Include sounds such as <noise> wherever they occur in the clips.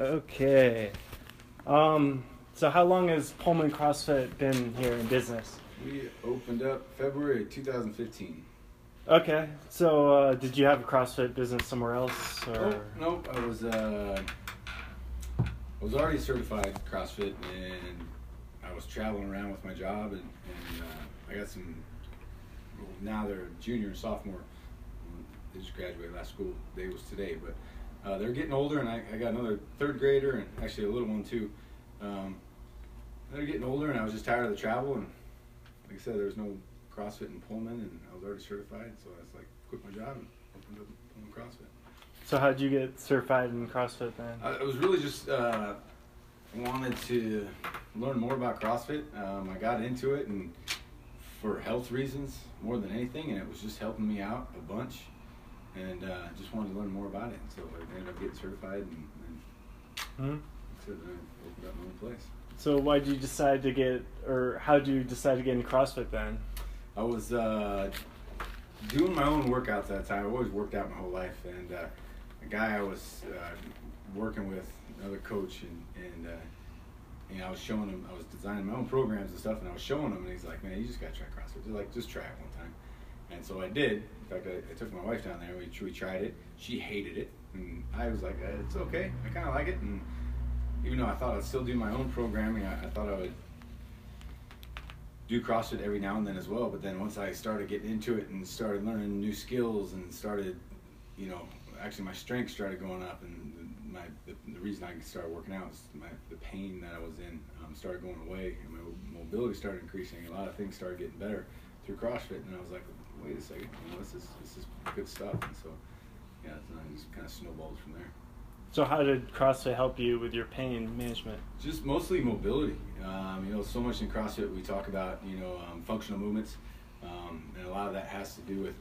Okay. Um, so how long has Pullman CrossFit been here in business? We opened up February 2015. Okay. So uh, did you have a CrossFit business somewhere else? Or? Oh, nope. I was uh, I was already certified CrossFit, and I was traveling around with my job, and, and uh, I got some. Well, now they're junior and sophomore. They just graduated last school day was today, but uh, they're getting older, and I, I got another third grader, and actually a little one too. Um, they're getting older, and I was just tired of the travel, and like I said, there was no CrossFit in Pullman, and I was already certified, so I was like, quit my job and opened up Pullman CrossFit. So how'd you get certified in CrossFit then? I, I was really just uh, wanted to learn more about CrossFit. Um, I got into it and for health reasons more than anything, and it was just helping me out a bunch, and uh, just wanted to learn more about it. So I ended up getting certified, and, and hmm so then opened up my own place. So why did you decide to get, or how did you decide to get into CrossFit then? I was uh, doing my own workouts at that time. I've always worked out my whole life, and uh, a guy I was uh, working with, another coach, and and uh, you I was showing him, I was designing my own programs and stuff, and I was showing him, and he's like, "Man, you just gotta try CrossFit. Just like, just try it one time." And so I did. In fact, I, I took my wife down there. We we tried it. She hated it, and I was like, uh, "It's okay. I kind of like it." And even though I thought I'd still do my own programming, I, I thought I would do CrossFit every now and then as well. But then once I started getting into it and started learning new skills and started, you know, actually my strength started going up and my the, the reason I started working out was my the pain that I was in um, started going away and my mobility started increasing. A lot of things started getting better through CrossFit, and I was like, wait a second, you know, this is this is good stuff. And so yeah, and I just kind of snowballed from there. So how did CrossFit help you with your pain management? Just mostly mobility. Um, you know, so much in CrossFit we talk about, you know, um, functional movements, um, and a lot of that has to do with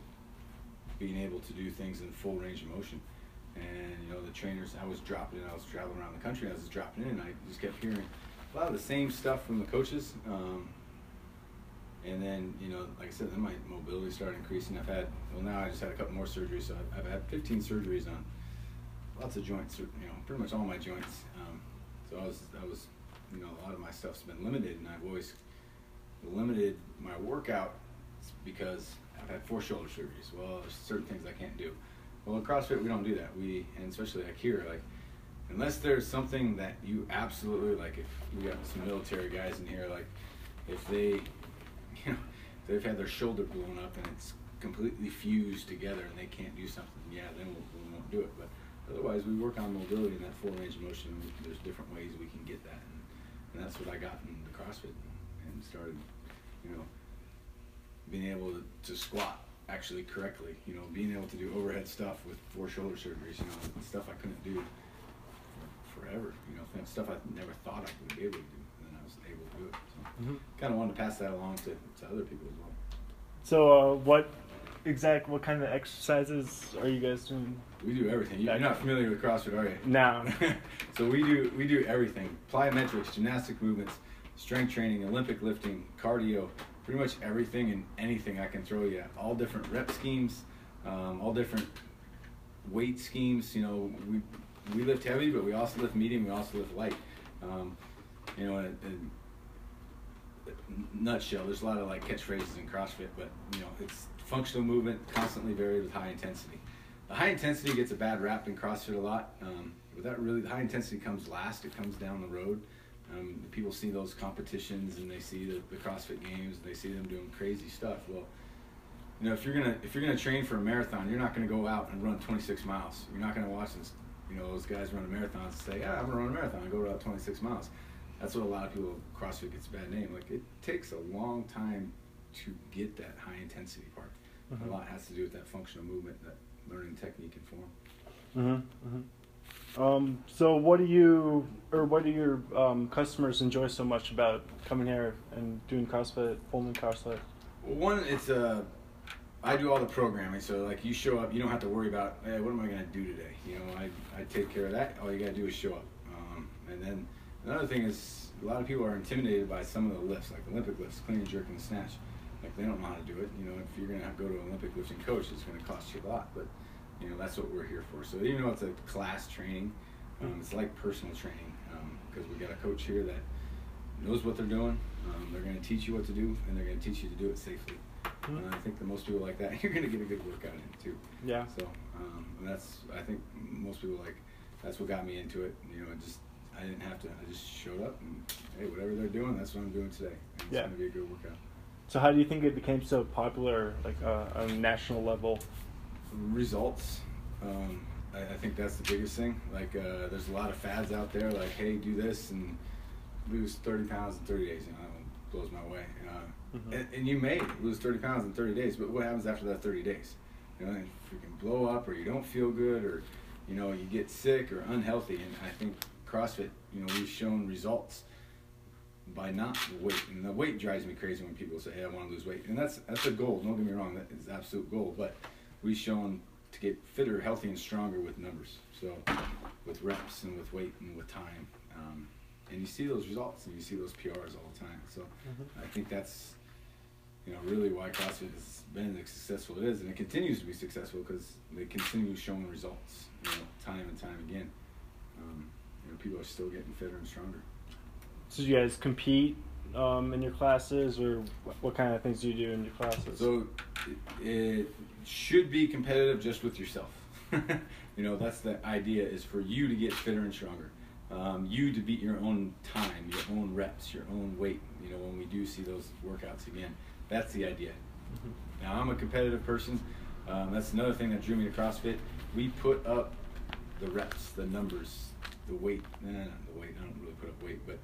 being able to do things in full range of motion. And you know, the trainers, I was dropping in, I was traveling around the country, I was dropping in, and I just kept hearing a lot of the same stuff from the coaches. Um, and then, you know, like I said, then my mobility started increasing. I've had, well, now I just had a couple more surgeries, so I've, I've had 15 surgeries on lots of joints, you know, pretty much all my joints. Um, so I was, I was, you know, a lot of my stuff's been limited, and I've always limited my workout because I've had four shoulder surgeries. Well, there's certain things I can't do. Well, at CrossFit, we don't do that. We, and especially like here, like, unless there's something that you absolutely, like, if we got some military guys in here, like, if they, you know, they've had their shoulder blown up and it's completely fused together and they can't do something, yeah, then we'll, we won't do it. But Otherwise, we work on mobility and that full range of motion. There's different ways we can get that, and, and that's what I got in the CrossFit and started, you know, being able to, to squat actually correctly. You know, being able to do overhead stuff with four shoulder surgeries. You know, stuff I couldn't do for, forever. You know, stuff I never thought I would be able to do, and then I was able to do it. So, Mm-hmm. kind of wanted to pass that along to, to other people as well. So uh, what exact what kind of exercises are you guys doing We do everything. You're not familiar with CrossFit, are you? now? <laughs> so we do we do everything: plyometrics, gymnastic movements, strength training, Olympic lifting, cardio, pretty much everything and anything I can throw you. at. All different rep schemes, um, all different weight schemes. You know, we we lift heavy, but we also lift medium. We also lift light. Um, you know, in, in nutshell, there's a lot of like catchphrases in CrossFit, but you know, it's functional movement, constantly varied with high intensity. The high intensity gets a bad rap in CrossFit a lot, um, that really the high intensity comes last. It comes down the road. Um, people see those competitions and they see the, the CrossFit games and they see them doing crazy stuff. Well, you know, if you're gonna if you're gonna train for a marathon, you're not gonna go out and run 26 miles. You're not gonna watch this, you know, those guys run marathons and say, "Yeah, I'm gonna run a marathon." and go about 26 miles. That's what a lot of people CrossFit gets a bad name. Like it takes a long time to get that high intensity part. Mhm. A lot has to do with that functional movement, that learning technique and form. Mm-hmm. mm-hmm. Um, so what do you or what do your um, customers enjoy so much about coming here and doing CrossFit, Pullman CrossFit? Well, one, it's uh, I do all the programming, so like you show up, you don't have to worry about, hey, what am I gonna do today? You know, I, I take care of that. All you gotta do is show up. Um, and then another thing is, a lot of people are intimidated by some of the lifts, like Olympic lifts, clean and jerk and snatch. Like they don't know how to do it. You know, if you're gonna have, go to an Olympic lifting coach, it's gonna cost you a lot. But you know, that's what we're here for. So even though it's a class training, Um, it's like personal training because we got a coach here that knows what they're doing. Um, they're going to teach you what to do, and they're going to teach you to do it safely. Mhm. And I think the most people like that. <laughs> You're going to get a good workout in too. Yeah. So um, and that's I think most people like that's what got me into it. You know, just I didn't have to. I just showed up and hey, whatever they're doing, that's what I'm doing today. And it's Yeah. to be a good workout. So how do you think it became so popular, like uh, on a national level? results. Um, I, I think that's the biggest thing. Like, uh, there's a lot of fads out there, like, hey, do this and lose 30 pounds in 30 days. You know, that one blows my way. Uh, Mhm. and, and you may lose 30 pounds in 30 days, but what happens after that 30 days? You know, you freaking blow up, or you don't feel good, or you know, you get sick or unhealthy. And I think CrossFit, you know, we've shown results by not weight. And the weight drives me crazy when people say, "Hey, I want to lose weight," and that's that's a goal. Don't get me wrong, that is absolute goal. But we've shown to get fitter, healthy, and stronger with numbers. So with reps and with weight and with time, um, and you see those results and you see those PRs all the time. So Mhm. I think that's you know really why CrossFit has been as successful it is, and it continues to be successful because they continue showing results, you know, time and time again. Um, you know, people are still getting fitter and stronger. So you guys compete um, in your classes, or what kind of things do you do in your classes? So it, it should be competitive just with yourself. <laughs> you know, that's the idea is for you to get fitter and stronger. Um, you to beat your own time, your own reps, your own weight. You know, when we do see those workouts again, that's the idea. Mhm. Now I'm a competitive person. Um, that's another thing that drew me to CrossFit. We put up the reps, the numbers, the weight. The weight. I don't really put up weight, but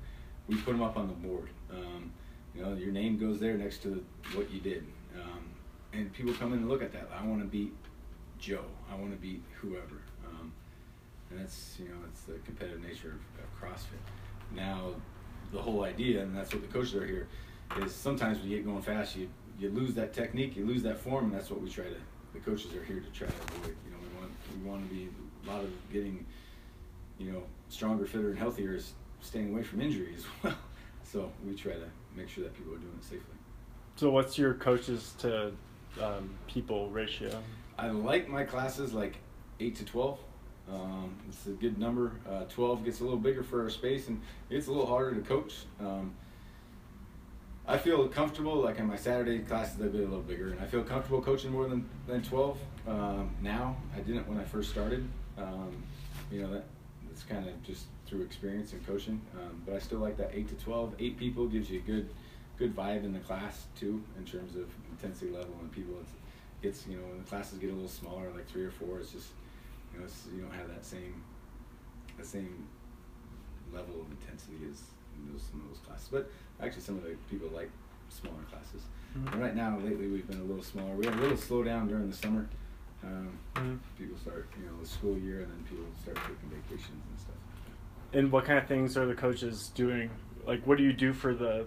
we put them up on the board. Um, you know, your name goes there next to what you did, um, and people come in and look at that. I want to beat Joe. I want to beat whoever. Um, and that's you know, it's the competitive nature of, of CrossFit. Now, the whole idea, and that's what the coaches are here, is sometimes when you get going fast, you you lose that technique, you lose that form, and that's what we try to. The coaches are here to try to avoid. You know, we want we want to be a lot of getting, you know, stronger, fitter, and healthier is staying away from injury as <laughs> well. So we try to make sure that people are doing it safely. So what's your coaches to um, people ratio? I like my classes like eight to twelve. Um, it's a good number. Uh, twelve gets a little bigger for our space, and it's a little harder to coach. Um, I feel comfortable, like in my Saturday classes, they've been a little bigger, and I feel comfortable coaching more than, than 12 um, now. I didn't when I first started. Um, you know, that that's kind of just through experience and coaching. Um, but I still like that 8 to 12. Eight people gives you a good good vibe in the class, too, in terms of intensity level and people. It's, it's you know, when the classes get a little smaller, like three or four, it's just, you know, it's, you don't have that same, the same level of intensity as in those some of those classes. But actually, some of the people like smaller classes. Mhm. Right now, lately, we've been a little smaller. We had a little slowdown during the summer. Um, Mhm. People start, you know, the school year, and then people start taking vacations and stuff. And what kind of things are the coaches doing? Like, what do you do for the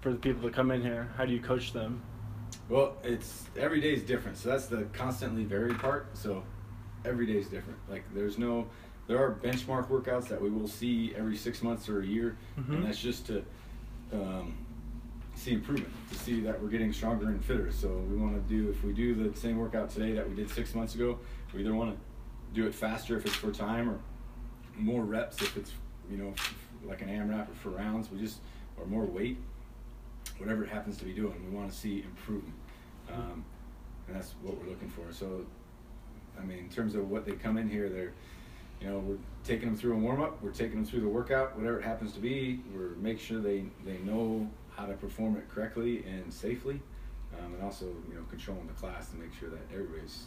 for the people that come in here? How do you coach them? Well, it's every day is different, so that's the constantly varied part. So every day is different. Like there's no, there are benchmark workouts that we will see every six months or a year, Mhm. and that's just to um, see improvement, to see that we're getting stronger and fitter. So we want to do if we do the same workout today that we did six months ago, we either want to do it faster if it's for time or more reps if it's you know like an AMRAP or for rounds. We just or more weight whatever it happens to be doing, we want to see improvement, um, and that's what we're looking for. So, I mean, in terms of what they come in here, they're, you know, we're taking them through a warm up, we're taking them through the workout, whatever it happens to be. We're make sure they they know how to perform it correctly and safely, um, and also you know controlling the class to make sure that everybody's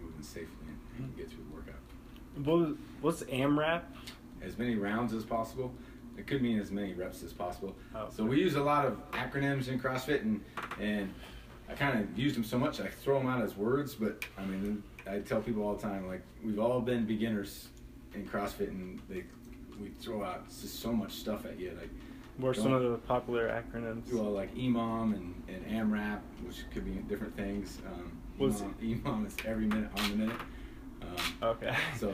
moving safely and, and can get through the workout What, what's AMRAP? as many rounds as possible. It could mean as many reps as possible. Oh, so we use a lot of acronyms in CrossFit, and and I kind of used them so much I throw them out as words. But I mean, I tell people all the time, like we've all been beginners in CrossFit, and they we throw out just so much stuff at you, like What are some of the popular acronyms? well, like EMOM and, and AMRAP, which could be different things. Um, What's- EMOM, EMOM is every minute on the minute. Um, Okay. <laughs> so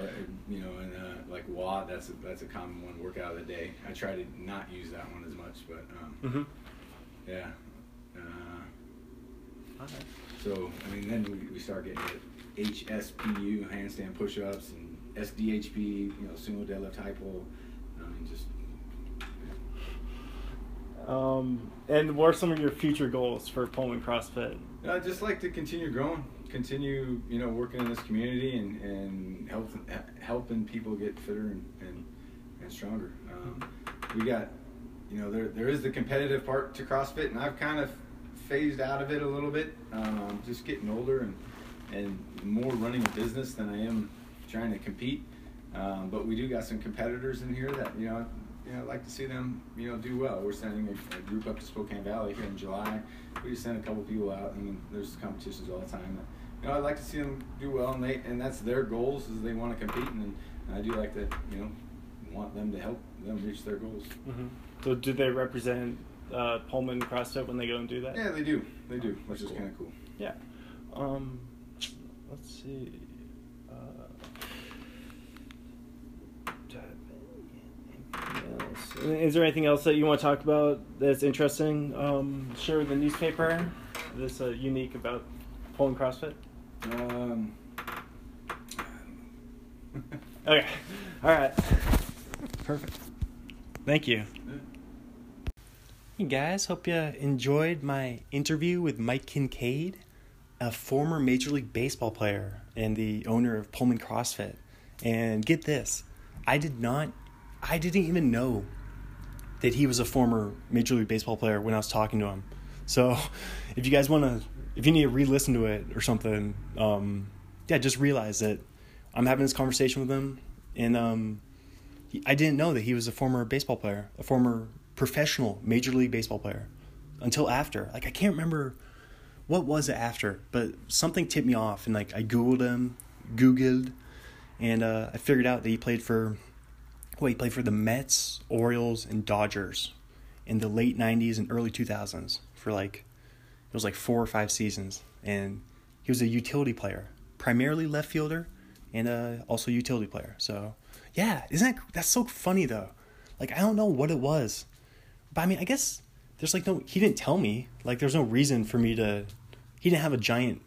you know, and uh, like WOD, that's a, that's a common one. Workout of the day. I try to not use that one as much, but um, hmm yeah. Uh, so I mean, then we, we start getting HSPU, handstand push-ups, and SDHP, you know, sumo deadlift high pull. I mean, just. Um, and what are some of your future goals for Pullman CrossFit? I just like to continue growing, continue, you know, working in this community and, and help, helping people get fitter and, and, and stronger. Um, we got, you know, there, there is the competitive part to CrossFit, and I've kind of phased out of it a little bit. Um, just getting older and, and more running a business than I am trying to compete. Um, but we do got some competitors in here that, you know, you know, I'd like to see them, you know, do well. We're sending a, a, group up to Spokane Valley here in July. We just send a couple people out, and there's competitions all the time. You know, I'd like to see them do well, and they and that's their goals is they want to compete, and, and I do like to, you know, want them to help them reach their goals. Mm-hmm. So, do they represent uh, Pullman CrossFit when they go and do that? Yeah, they do. They do, which is kind of cool. Yeah. Um, let's see. Is there anything else that you want to talk about that's interesting? Um, share with the newspaper that's uh, unique about Pullman CrossFit. Um. okay. All right. Perfect. Thank you. Hey guys, hope you enjoyed my interview with Mike Kincaid, a former Major League Baseball player and the owner of Pullman CrossFit. And get this, I did not, I didn't even know that he was a former Major League Baseball player when I was talking to him. So <laughs> if you guys want to, if you need to re-listen to it or something, um, yeah, just realize that I'm having this conversation with him, and um, he, I didn't know that he was a former baseball player, a former professional Major League Baseball player, until after. Like I can't remember what was it after, but something tipped me off, and like I googled him, googled, and uh, I figured out that he played for well, he played for the Mets, Orioles, and Dodgers in the late 90s and early 2000s for like, it was like four or five seasons. And he was a utility player, primarily left fielder and uh, also utility player. So, yeah, isn't that, that's so funny though. Like, I don't know what it was. But I mean, I guess there's like no, he didn't tell me. Like, there's no reason for me to, he didn't have a giant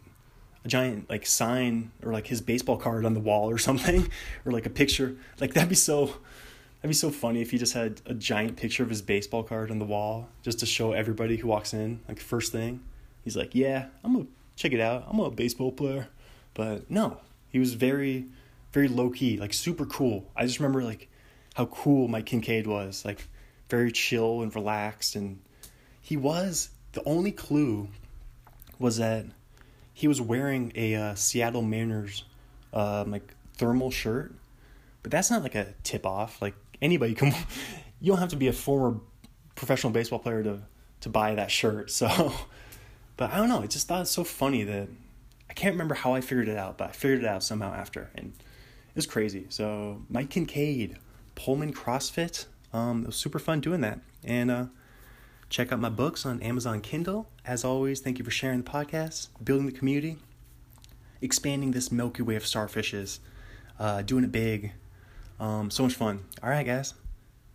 a giant like sign or like his baseball card on the wall or <laughs> something or like a picture. Like that'd be so that'd be so funny if he just had a giant picture of his baseball card on the wall just to show everybody who walks in like first thing. He's like yeah i'm gonna check it out. I'm a baseball player. But no he was very very low key like super cool. I just remember like how cool mike kincaid was like very chill and relaxed. And he was the only clue was that he was wearing a uh, Seattle Mariners uh, like thermal shirt, but that's not like a tip off. Like anybody can, <laughs> you don't have to be a former professional baseball player to to buy that shirt. So, <laughs> but I don't know. I just thought it's so funny that I can't remember how I figured it out, but I figured it out somehow after, and it was crazy. So Mike Kincaid, Pullman CrossFit. Um, it was super fun doing that, and uh, Check out my books on Amazon Kindle. As always, thank you for sharing the podcast, building the community, expanding this Milky Way of starfishes, uh, doing it big. Um, so much fun. All right, guys.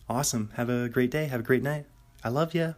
Awesome. Have a great day. Have a great night. I love you.